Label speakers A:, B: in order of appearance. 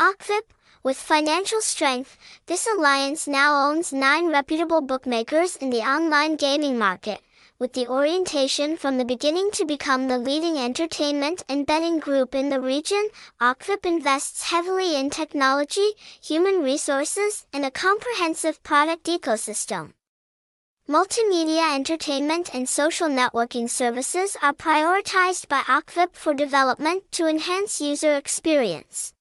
A: OKVIP, with financial strength, this alliance now owns nine reputable bookmakers in the online gaming market, with the orientation from the beginning to become the leading entertainment and betting group in the region, OKVIP invests heavily in technology, human resources, and a comprehensive product ecosystem. Multimedia entertainment and social networking services are prioritized by OKVIP for development to enhance user experience.